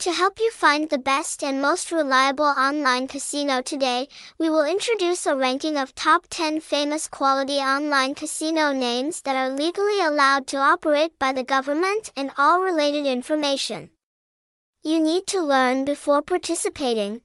To help you find the best and most reliable online casino today, we will introduce a ranking of top 10 famous quality online casino names that are legally allowed to operate by the government and all related information. You need to learn before participating.